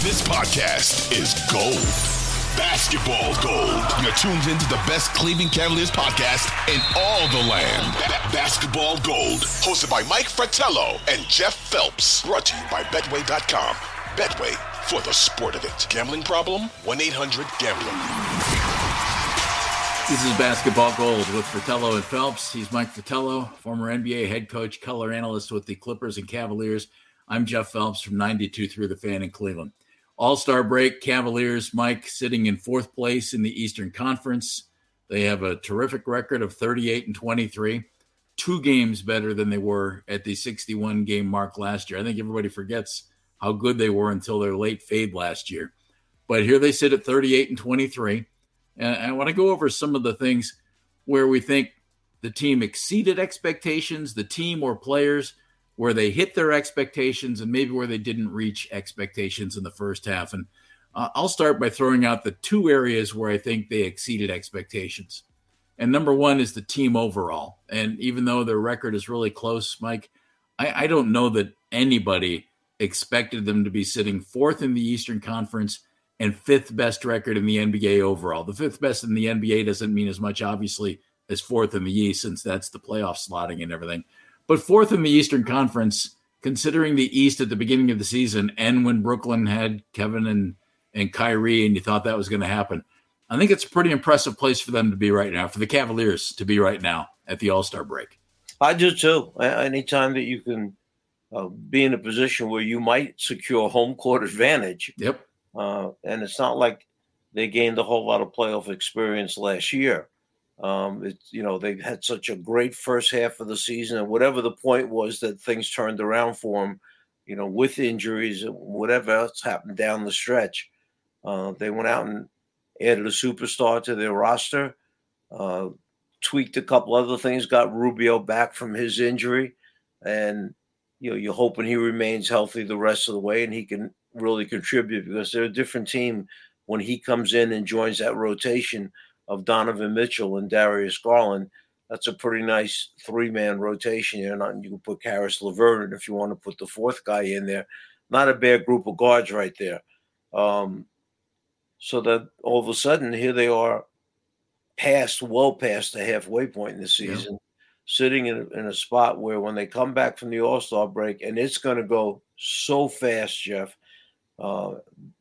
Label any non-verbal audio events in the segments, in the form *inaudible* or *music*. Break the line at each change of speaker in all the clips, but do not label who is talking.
This podcast is gold. Basketball gold. You're tuned into the best Cleveland Cavaliers podcast in all the land. Ba- Basketball gold. Hosted by Mike Fratello and Jeff Phelps. Brought to you by Betway.com. Betway for the sport of it. Gambling problem? 1 800 Gambler.
This is Basketball Gold with Fratello and Phelps. He's Mike Fratello, former NBA head coach, color analyst with the Clippers and Cavaliers. I'm Jeff Phelps from 92 through the fan in Cleveland. All star break, Cavaliers, Mike sitting in fourth place in the Eastern Conference. They have a terrific record of 38 and 23, two games better than they were at the 61 game mark last year. I think everybody forgets how good they were until their late fade last year. But here they sit at 38 and 23. And I want to go over some of the things where we think the team exceeded expectations, the team or players where they hit their expectations, and maybe where they didn't reach expectations in the first half. And uh, I'll start by throwing out the two areas where I think they exceeded expectations. And number one is the team overall. And even though their record is really close, Mike, I, I don't know that anybody expected them to be sitting fourth in the Eastern Conference and fifth best record in the NBA overall. The fifth best in the NBA doesn't mean as much, obviously, as fourth in the East, since that's the playoff slotting and everything. But fourth in the Eastern Conference, considering the East at the beginning of the season and when Brooklyn had Kevin and, and Kyrie, and you thought that was going to happen, I think it's a pretty impressive place for them to be right now, for the Cavaliers to be right now at the All Star break.
I do too. Anytime that you can uh, be in a position where you might secure home court advantage.
Yep.
Uh, and it's not like they gained a whole lot of playoff experience last year. Um, it's you know they had such a great first half of the season, and whatever the point was that things turned around for them, you know, with injuries, and whatever else happened down the stretch, uh, they went out and added a superstar to their roster, uh, tweaked a couple other things, got Rubio back from his injury, and you know you're hoping he remains healthy the rest of the way and he can really contribute because they're a different team when he comes in and joins that rotation of Donovan Mitchell and Darius Garland. That's a pretty nice three man rotation there. Not, you can put Caris LeVert in if you want to put the fourth guy in there. Not a bad group of guards right there. Um, so that all of a sudden, here they are past, well past the halfway point in the season, yeah. sitting in a, in a spot where when they come back from the All Star break, and it's going to go so fast, Jeff. Uh,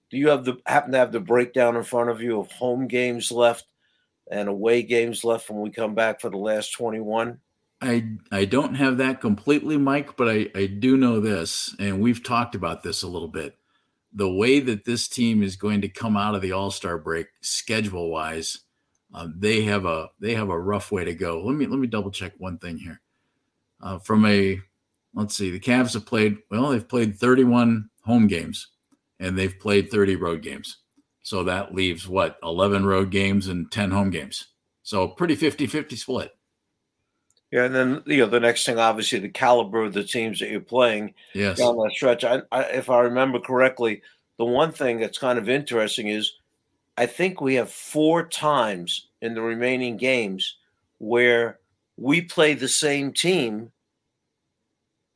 do you have the happen to have the breakdown in front of you of home games left and away games left when we come back for the last 21?
I I don't have that completely, Mike, but I, I do know this, and we've talked about this a little bit. The way that this team is going to come out of the All Star break, schedule wise, uh, they have a they have a rough way to go. Let me let me double check one thing here. Uh, from a let's see, the Cavs have played well. They've played 31 home games, and they've played 30 road games. So that leaves what 11 road games and 10 home games. So pretty 50-50 split.
Yeah, and then you know the next thing, obviously, the caliber of the teams that you're playing
yes.
down that stretch. I, I, if I remember correctly, the one thing that's kind of interesting is I think we have four times in the remaining games where we play the same team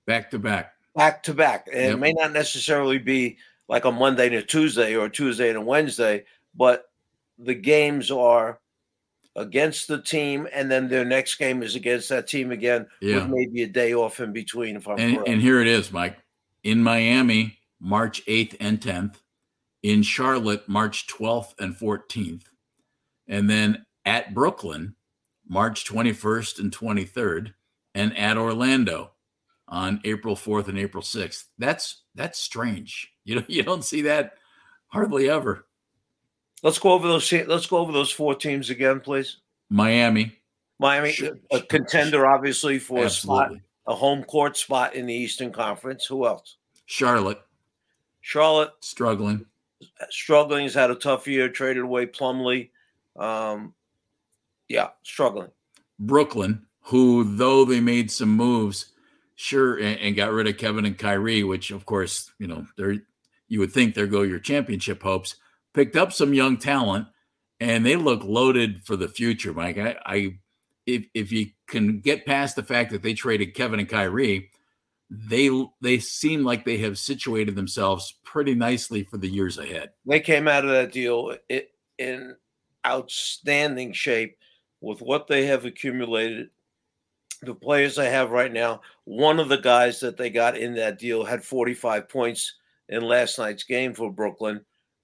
back to back,
back to back. And yep. it may not necessarily be like a Monday and a Tuesday or a Tuesday and a Wednesday, but the games are against the team, and then their next game is against that team again,
yeah.
with maybe a day off in between. If I'm
and,
correct.
and here it is, Mike, in Miami, March 8th and 10th, in Charlotte March 12th and 14th, and then at Brooklyn March 21st and 23rd, and at Orlando on April 4th and April 6th. That's that's strange. You know, you don't see that hardly ever.
Let's go over those. Let's go over those four teams again, please.
Miami,
Miami, a contender, obviously for Absolutely. a spot, a home court spot in the Eastern Conference. Who else?
Charlotte.
Charlotte
struggling.
Struggling has had a tough year. Traded away Plumlee. Um, yeah, struggling.
Brooklyn, who though they made some moves, sure, and, and, got rid of Kevin and Kyrie, which of course you know they're you would think there go your championship hopes. Picked up some young talent, and they look loaded for the future, Mike. I, I if if you can get past the fact that they traded Kevin and Kyrie, they they seem like they have situated themselves pretty nicely for the years ahead.
They came out of that deal in outstanding shape with what they have accumulated. The players they have right now, one of the guys that they got in that deal had 45 points in last night's game for Brooklyn.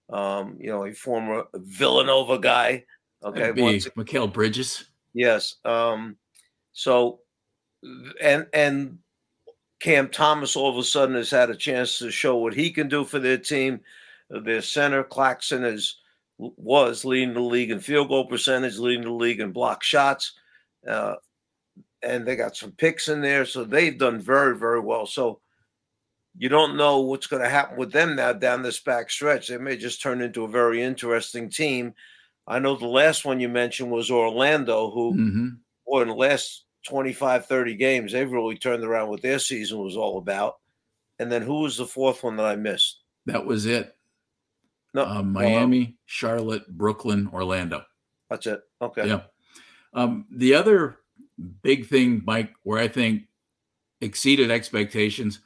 Um, you know, a former Villanova guy.
Okay, Mikal Bridges.
Yes. Um, so, and and Cam Thomas all of a sudden has had a chance to show what he can do for their team. Their center Claxton is was leading the league in field goal percentage, leading the league in block shots, uh, and they got some picks in there, so they've done very very well. So you don't know what's going to happen with them now down this back stretch. They may just turn into a very interesting team. I know the last one you mentioned was Orlando, who, mm-hmm. boy, in the last 25, 30 games, they've really turned around what their season was all about. And then who was the fourth one that I missed?
That was it. No, uh, Miami, Charlotte, Brooklyn, Orlando.
That's it. Okay.
Yeah. Um, the other big thing, Mike, where I think exceeded expectations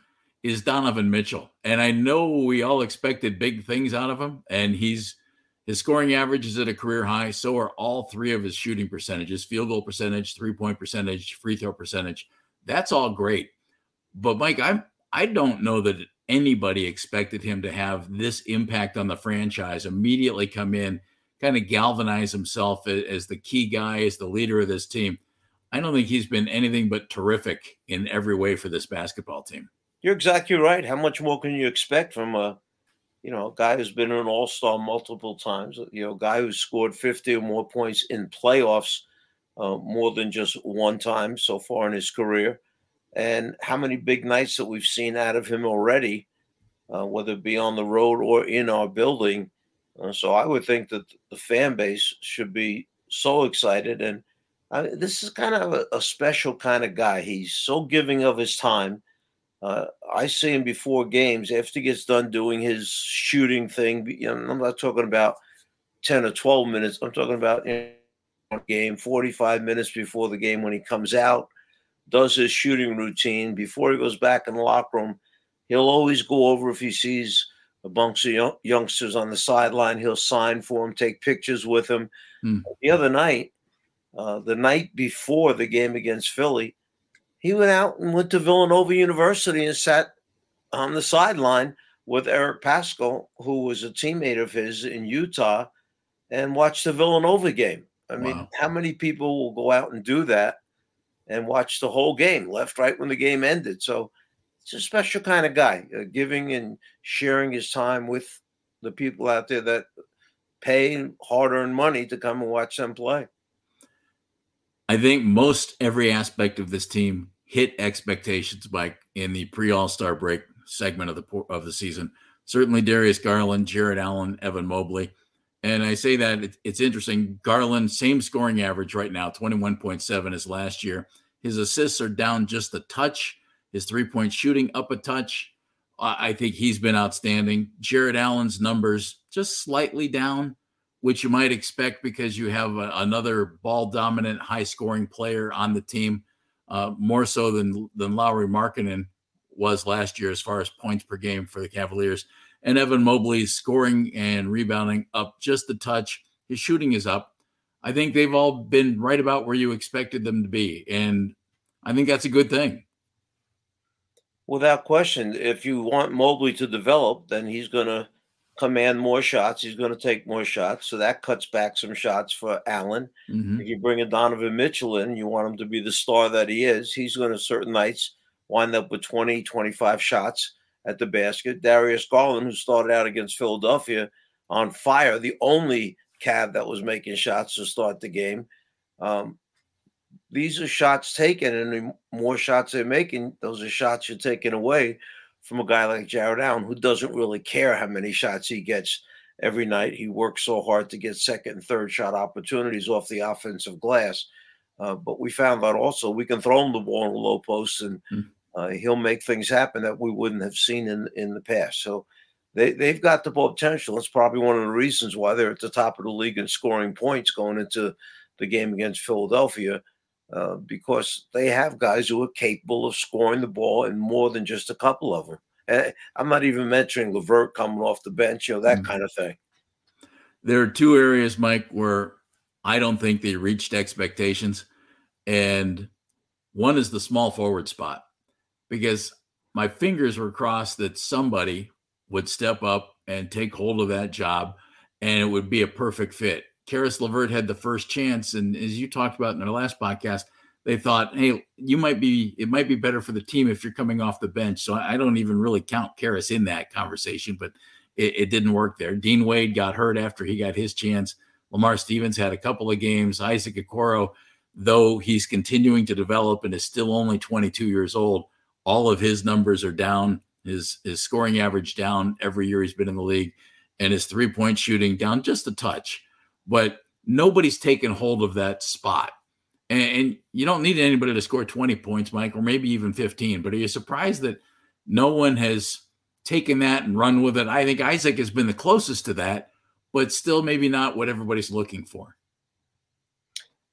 is Donovan Mitchell. And I know we all expected big things out of him, and he's his scoring average is at a career high. So are all three of his shooting percentages field goal percentage, three point percentage, free throw percentage. That's all great. But Mike, I'm I don't know that anybody expected him to have this impact on the franchise, immediately come in, kind of galvanize himself as the key guy, as the leader of this team. I don't think he's been anything but terrific in every way for this basketball team.
You're exactly right. How much more can you expect from a you know, guy who's been an all star multiple times, you know, a guy who's scored 50 or more points in playoffs uh, more than just one time so far in his career. And how many big nights that we've seen out of him already, uh, whether it be on the road or in our building. Uh, so I would think that the fan base should be so excited. And uh, this is kind of a, a special kind of guy. He's so giving of his time uh, I see him before games after he gets done doing his shooting thing. You know, I'm not talking about 10 or 12 minutes. I'm talking about you know, game 45 minutes before the game when he comes out, does his shooting routine before he goes back in the locker room. He'll always go over if he sees a bunch of young, youngsters on the sideline. He'll sign for them, take pictures with them. Hmm. The other night, uh, the night before the game against Philly, he went out and went to Villanova University and sat on the sideline with Eric Paschall, who was a teammate of his in Utah, and watched the Villanova game. I mean, wow. how many people will go out and do that and watch the whole game, left, right, when the game ended? So it's a special kind of guy, uh, giving and sharing his time with the people out there that pay hard earned money to come and watch them play.
I think most every aspect of this team hit expectations, Mike, in the pre All Star break segment of the of the season. Certainly, Darius Garland, Jarrett Allen, Evan Mobley, and I say that it's interesting. Garland, same scoring average right now, twenty one point seven as last year. His assists are down just a touch. His three point shooting up a touch. I think he's been outstanding. Jarrett Allen's numbers just slightly down which you might expect because you have a, another ball dominant, high scoring player on the team, uh, more so than than Lauri Markkanen was last year as far as points per game for the Cavaliers. And Evan Mobley's scoring and rebounding up just a touch. His shooting is up. I think they've all been right about where you expected them to be, and I think that's a good thing.
Without question, if you want Mobley to develop, then he's going to command more shots. He's going to take more shots. So that cuts back some shots for Allen. Mm-hmm. If you bring a Donovan Mitchell in, you want him to be the star that he is. He's going to certain nights wind up with 20, 25 shots at the basket. Darius Garland, who started out against Philadelphia on fire, the only Cav that was making shots to start the game. Um, these are shots taken, and the more shots they're making, those are shots you're taking away from a guy like Jarrett Allen, who doesn't really care how many shots he gets every night. He works so hard to get second and third shot opportunities off the offensive glass. Uh, but we found out also we can throw him the ball in the low post, and mm. uh, he'll make things happen that we wouldn't have seen in in the past. So they they've got the potential. It's probably one of the reasons why they're at the top of the league in scoring points going into the game against Philadelphia. Uh, because they have guys who are capable of scoring the ball and more than just a couple of them. And I'm not even mentioning LeVert coming off the bench, you know, that mm-hmm. kind of thing.
There are two areas, Mike, where I don't think they reached expectations. And one is the small forward spot, because my fingers were crossed that somebody would step up and take hold of that job and it would be a perfect fit. Caris LeVert had the first chance, and as you talked about in our last podcast, they thought, hey, you might be it might be better for the team if you're coming off the bench. So I don't even really count Caris in that conversation, but it, it, didn't work there. Dean Wade got hurt after he got his chance. Lamar Stevens had a couple of games. Isaac Okoro, though he's continuing to develop and is still only 22 years old, all of his numbers are down. His his scoring average down every year he's been in the league, and his three point shooting down just a touch but nobody's taken hold of that spot. And, and, you don't need anybody to score 20 points, Mike, or maybe even 15. But are you surprised that no one has taken that and run with it? I think Isaac has been the closest to that, but still maybe not what everybody's looking for.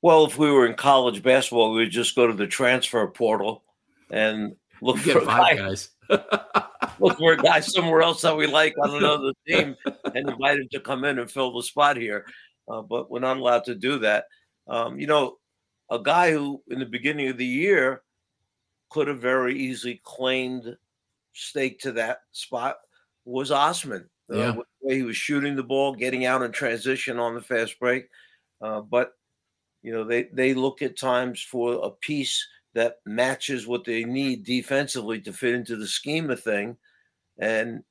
Well, if we were in college basketball, we would just go to the transfer portal and look for five guys. *laughs* look for a guy somewhere else that we like on another *laughs* team and invite him to come in and fill the spot here uh, but we're not allowed to do that. Um, you know, a guy who in the beginning of the year could have very easily claimed stake to that spot was Osman. Uh, yeah. Uh, the way he was shooting the ball, getting out in transition on the fast break. Uh, but you know, they they look at times for a piece that matches what they need defensively to fit into the scheme of thing. And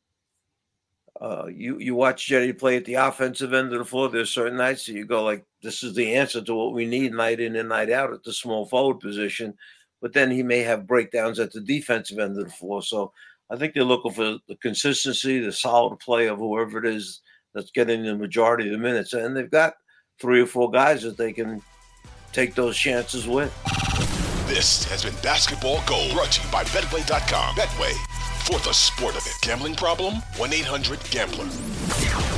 uh, you you watch Cedi play at the offensive end of the floor. There's certain nights that you go like, this is the answer to what we need night in and night out at the small forward position. But then he may have breakdowns at the defensive end of the floor. So I think they're looking for the consistency, the solid play of whoever it is that's getting the majority of the minutes, and they've got three or four guys that they can take those chances with.
This has been Basketball Gold, brought to you by Betway.com. Betway for the sport of it. Gambling problem? 1 800 Gambler.